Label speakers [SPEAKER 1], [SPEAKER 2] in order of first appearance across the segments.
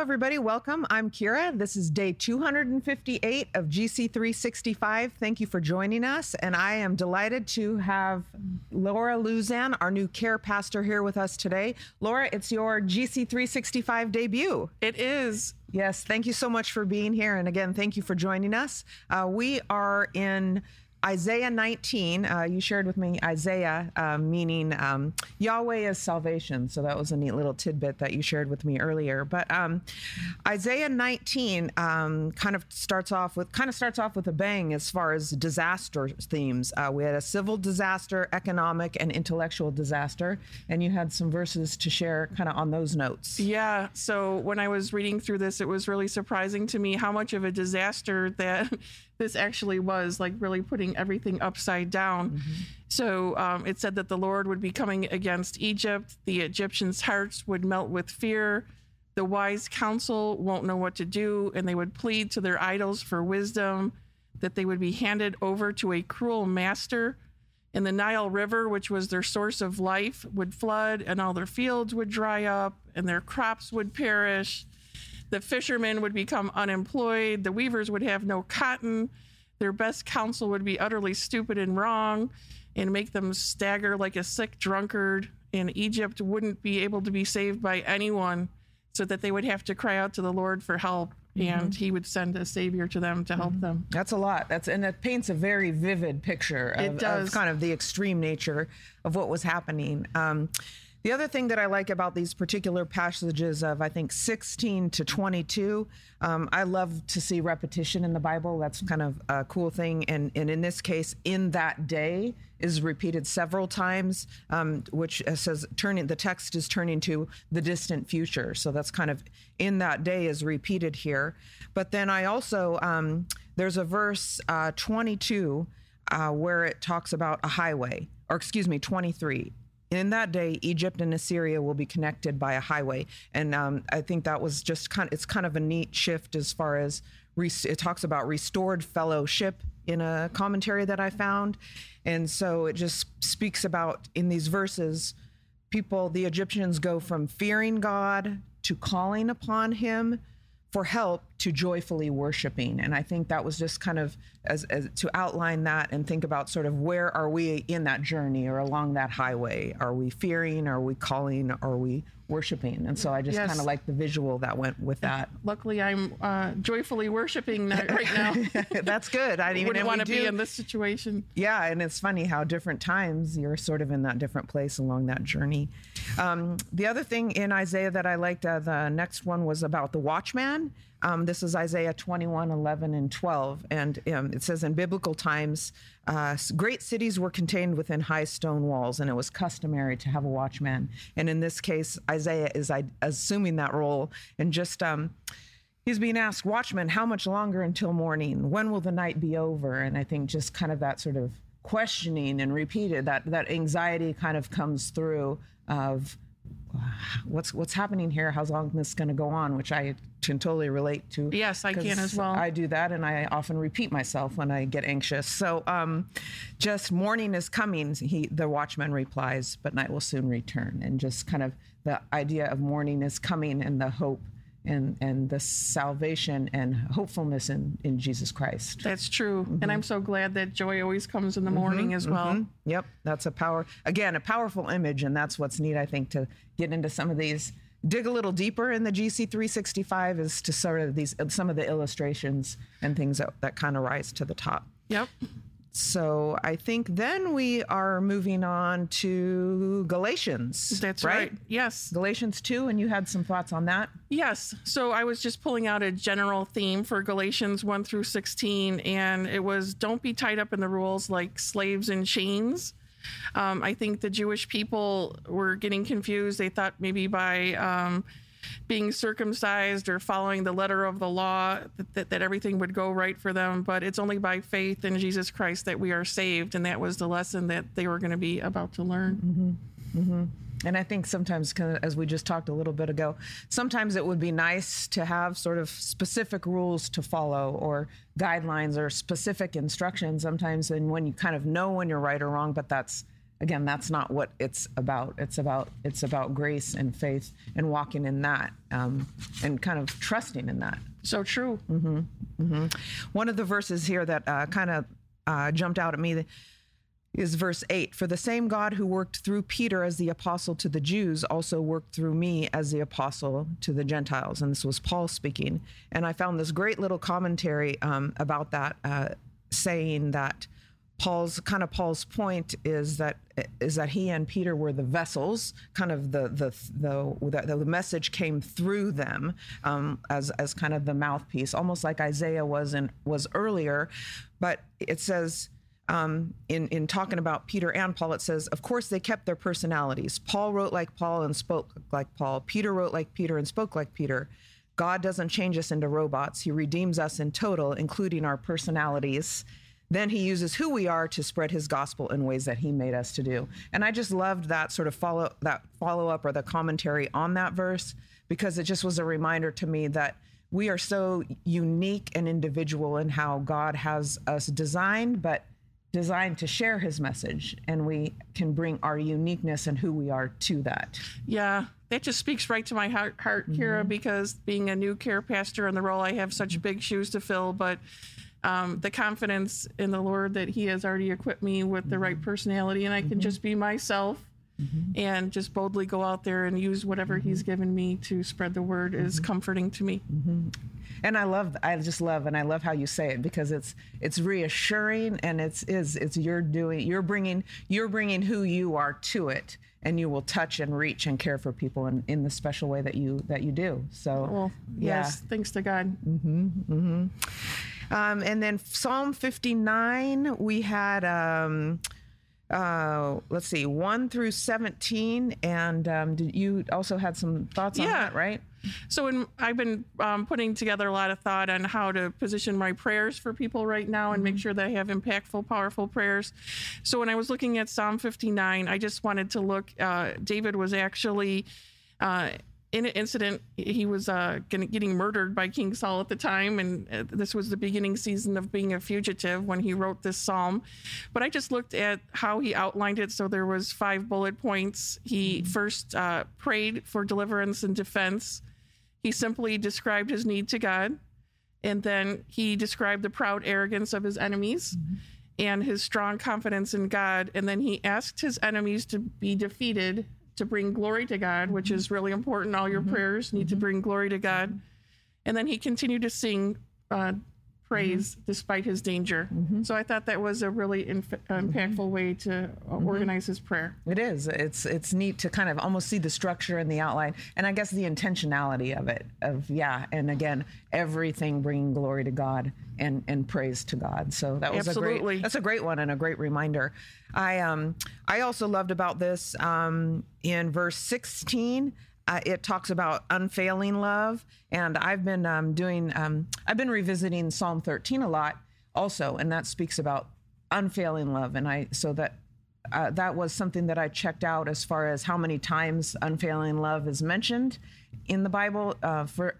[SPEAKER 1] everybody. Welcome. I'm Kira. This is day 258 of GC365. Thank you for joining us. And I am delighted to have Laura Luzan, our new care pastor, here with us today. Laura, it's your GC365 debut.
[SPEAKER 2] It is.
[SPEAKER 1] Yes, thank you so much for being here. And again, thank you for joining us. Uh, we are in Isaiah 19, uh, you shared with me Isaiah, uh, meaning um, Yahweh is salvation. So that was a neat little tidbit that you shared with me earlier. But um, Isaiah 19 um, kind of starts off with kind of starts off with a bang as far as disaster themes. Uh, we had a civil disaster, economic, and intellectual disaster, and you had some verses to share kind of on those notes.
[SPEAKER 2] Yeah. So when I was reading through this, it was really surprising to me how much of a disaster that this actually was like really putting everything upside down. Mm-hmm. So um, it said that the Lord would be coming against Egypt, the Egyptians' hearts would melt with fear. The wise council won't know what to do, and they would plead to their idols for wisdom, that they would be handed over to a cruel master. And the Nile River, which was their source of life, would flood, and all their fields would dry up, and their crops would perish the fishermen would become unemployed. The weavers would have no cotton. Their best counsel would be utterly stupid and wrong and make them stagger like a sick drunkard. And Egypt wouldn't be able to be saved by anyone, so that they would have to cry out to the Lord for help. Mm-hmm. And he would send a savior to them to help mm-hmm. them.
[SPEAKER 1] That's a lot. That's and it paints a very vivid picture of, of kind of the extreme nature of what was happening. Um, the other thing that I like about these particular passages of, I think, 16 to 22, um, I love to see repetition in the Bible. That's kind of a cool thing. And, and in this case, in that day is repeated several times, um, which says turning, the text is turning to the distant future. So that's kind of in that day is repeated here. But then I also, um, there's a verse uh, 22 uh, where it talks about a highway, or excuse me, 23 in that day, Egypt and Assyria will be connected by a highway, and um, I think that was just kind. Of, it's kind of a neat shift as far as it talks about restored fellowship in a commentary that I found, and so it just speaks about in these verses, people the Egyptians go from fearing God to calling upon Him for help to joyfully worshiping. And I think that was just kind of as, as, to outline that and think about sort of where are we in that journey or along that highway? Are we fearing? Are we calling? Are we worshiping? And so I just yes. kind of like the visual that went with that.
[SPEAKER 2] Luckily, I'm uh, joyfully worshiping right now.
[SPEAKER 1] That's good.
[SPEAKER 2] I wouldn't want to be in this situation.
[SPEAKER 1] Yeah, and it's funny how different times you're sort of in that different place along that journey. Um, the other thing in Isaiah that I liked, uh, the next one was about the watchman. Um, this is Isaiah 21, 11, and 12. And um, it says, In biblical times, uh, great cities were contained within high stone walls, and it was customary to have a watchman. And in this case, Isaiah is assuming that role and just. Um, he's being asked, Watchman, how much longer until morning? When will the night be over? And I think just kind of that sort of questioning and repeated, that, that anxiety kind of comes through of what's what's happening here? How long is this going to go on? Which I can totally relate to.
[SPEAKER 2] Yes, I can as well.
[SPEAKER 1] I do that, and I often repeat myself when I get anxious. So, um, just morning is coming. He, the watchman replies, but night will soon return, and just kind of the idea of morning is coming and the hope and and the salvation and hopefulness in in Jesus Christ.
[SPEAKER 2] That's true, mm-hmm. and I'm so glad that joy always comes in the morning mm-hmm, as well. Mm-hmm.
[SPEAKER 1] Yep, that's a power again a powerful image, and that's what's neat. I think to get into some of these. Dig a little deeper in the GC365 is to sort of these some of the illustrations and things that, that kind of rise to the top.
[SPEAKER 2] Yep.
[SPEAKER 1] So I think then we are moving on to Galatians.
[SPEAKER 2] That's
[SPEAKER 1] right.
[SPEAKER 2] right. Yes.
[SPEAKER 1] Galatians 2, and you had some thoughts on that?
[SPEAKER 2] Yes. So I was just pulling out a general theme for Galatians 1 through 16, and it was don't be tied up in the rules like slaves in chains. Um, I think the Jewish people were getting confused. They thought maybe by. Um, being circumcised or following the letter of the law that, that, that, everything would go right for them but it's only by faith in jesus christ that we are saved and that was the lesson that they were going to be about to learn
[SPEAKER 1] mm-hmm. Mm-hmm. And I think sometimes, as we just talked a little bit ago, sometimes it would be nice to have sort of specific rules to follow or guidelines or specific instructions sometimes. And when you kind of know when you're right or wrong, but that's again that's not what it's about it's about it's about grace and faith and walking in that um, and kind of trusting in that
[SPEAKER 2] so true
[SPEAKER 1] mm-hmm. Mm-hmm. one of the verses here that uh, kind of uh, jumped out at me is verse 8 For the same God who worked through Peter as the apostle to the Jews also worked through me as the apostle to the Gentiles. And this was Paul speaking. And I found this great little commentary um, about that, uh, saying that. Paul's kind of Paul's point is that is that he and Peter were the vessels, kind of the the the the, message came through them um, as as kind of the mouthpiece, almost like Isaiah was in was earlier, but it says um, in in talking about Peter and Paul, it says, of course, they kept their personalities. Paul wrote like Paul and spoke like Paul. Peter wrote like Peter and spoke like Peter. God doesn't change us into robots. He redeems us in total, including our personalities. Then he uses who we are to spread his gospel in ways that he made us to do. And I just loved that sort of follow that follow up or the commentary on that verse because it just was a reminder to me that we are so unique and individual in how God has us designed, but designed to share his message and we can bring our uniqueness and who we are to that
[SPEAKER 2] yeah that just speaks right to my heart, heart mm-hmm. kira because being a new care pastor in the role i have such big shoes to fill but um, the confidence in the lord that he has already equipped me with the right mm-hmm. personality and i can mm-hmm. just be myself mm-hmm. and just boldly go out there and use whatever he's mm-hmm. given me to spread the word is mm-hmm. comforting to me
[SPEAKER 1] and I love I just love and I love how you say it because it's it's reassuring and it's is it's you're doing you're bringing you're bringing who you are to it and you will touch and reach and care for people in, in the special way that you that you do so
[SPEAKER 2] well, yeah. yes thanks to God
[SPEAKER 1] mm-hmm, mm-hmm. Um, and then Psalm 59 we had um, uh, let's see, 1 through 17. And um, did you also had some thoughts on that, right?
[SPEAKER 2] So when I've been um, putting together a lot of thought on how to position my prayers for people right now and mm-hmm. make sure that I have impactful, powerful prayers. So when I was looking at Psalm 59, I just wanted to look. Uh, David was actually. Uh, in an incident, he was uh, getting murdered by King Saul at the time, and uh, this was the beginning season of being a fugitive when he wrote this psalm. But I just looked at how he outlined it. So there was five bullet points. He mm-hmm. first uh, prayed for deliverance and defense. He simply described his need to God, and then he described the proud arrogance of his enemies. Mm-hmm. And his strong confidence in God. And then he asked his enemies to be defeated to bring glory to God, which is really important. All your mm-hmm. prayers need to mm-hmm. bring glory to God. And then he continued to sing uh, praise mm-hmm. despite his danger. Mm-hmm. So I thought that was a really inf- impactful way to uh, mm-hmm. organize his prayer.
[SPEAKER 1] It is. It's it's neat to kind of almost see the structure and the outline, and I guess the intentionality of it. Of yeah, and again, everything bringing glory to God and and praise to God. So that was Absolutely. a great. That's a great one and a great reminder. I um I also loved about this um in verse 16 uh, it talks about unfailing love, and I've been um, doing. Um, I've been revisiting Psalm 13 a lot, also, and that speaks about unfailing love, and I so that uh, that was something that I checked out as far as how many times unfailing love is mentioned in the Bible. Uh, for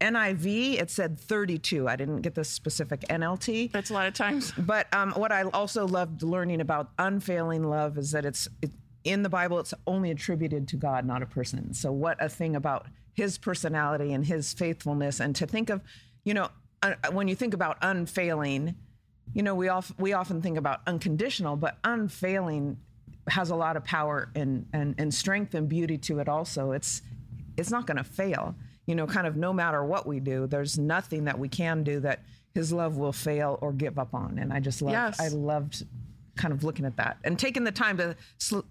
[SPEAKER 1] NIV, it said 32. I didn't get the specific NLT.
[SPEAKER 2] That's a lot of times.
[SPEAKER 1] But um, what I also loved learning about unfailing love is that it's it, in the Bible, it's only attributed to God, not a person. So, what a thing about his personality and his faithfulness. And to think of, you know, uh, when you think about unfailing, you know, we, off, we often think about unconditional, but unfailing has a lot of power and, and, and strength and beauty to it also. It's, it's not going to fail. You know, kind of no matter what we do, there's nothing that we can do that his love will fail or give up on. And I just love, yes. I loved kind of looking at that and taking the time to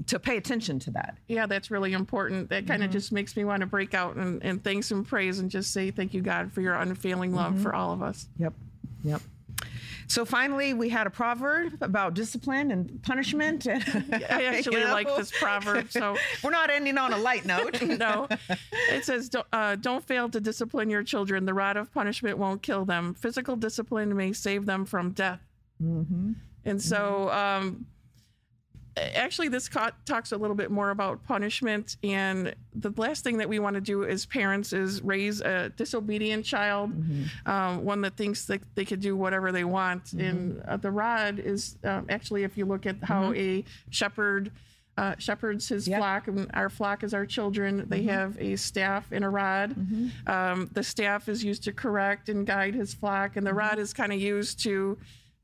[SPEAKER 1] to pay attention to that.
[SPEAKER 2] Yeah, that's really important. That kind mm-hmm. of just makes me want to break out and, and thanks and praise and just say thank you, God, for your unfailing love mm-hmm. for all of us.
[SPEAKER 1] Yep. Yep. So finally, we had a proverb about discipline and punishment.
[SPEAKER 2] And, I actually you know? like this proverb. So
[SPEAKER 1] we're not ending on a light note.
[SPEAKER 2] no, it says, don't, uh, "Don't fail to discipline your children. The rod of punishment won't kill them. Physical discipline may save them from death." Mm-hmm. And so, um, actually, this talks a little bit more about punishment. And the last thing that we want to do as parents is raise a disobedient child, mm-hmm. um, one that thinks that they could do whatever they want. Mm-hmm. And uh, the rod is um, actually, if you look at how mm-hmm. a shepherd uh, shepherds his yep. flock, and our flock is our children. They mm-hmm. have a staff and a rod. Mm-hmm. Um, the staff is used to correct and guide his flock, and the mm-hmm. rod is kind of used to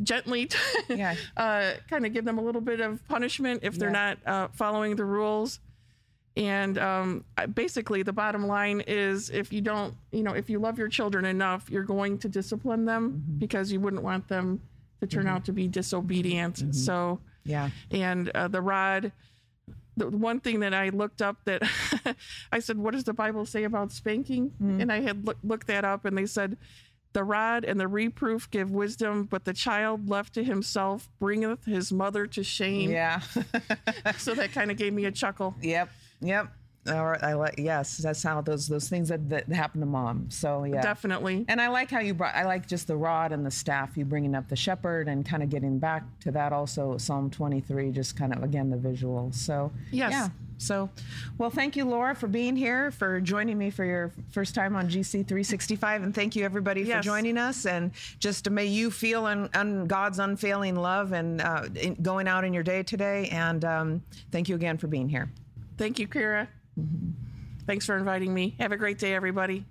[SPEAKER 2] gently yeah. uh, kind of give them a little bit of punishment if they're yeah. not uh, following the rules. And um, basically, the bottom line is if you don't, you know, if you love your children enough, you're going to discipline them mm-hmm. because you wouldn't want them to turn mm-hmm. out to be disobedient. Mm-hmm. So, yeah. And uh, the rod, the one thing that I looked up that I said, what does the Bible say about spanking? Mm-hmm. And I had look, looked that up and they said, the rod and the reproof give wisdom, but the child left to himself bringeth his mother to shame.
[SPEAKER 1] Yeah.
[SPEAKER 2] so that kind of gave me a chuckle.
[SPEAKER 1] Yep. Yep. All right, I like yes, that's how those those things that, that happen to mom. So yeah,
[SPEAKER 2] definitely.
[SPEAKER 1] And I like how you brought. I like just the rod and the staff. You bringing up the shepherd and kind of getting back to that also. Psalm twenty three, just kind of again the visual. So
[SPEAKER 2] yes.
[SPEAKER 1] yeah. So, well, thank you, Laura, for being here, for joining me for your first time on GC 365. And thank you, everybody, yes. for joining us. And just may you feel on, on God's unfailing love and uh, going out in your day today. And um, thank you again for being here.
[SPEAKER 2] Thank you, Kira. Mm-hmm. Thanks for inviting me. Have a great day, everybody.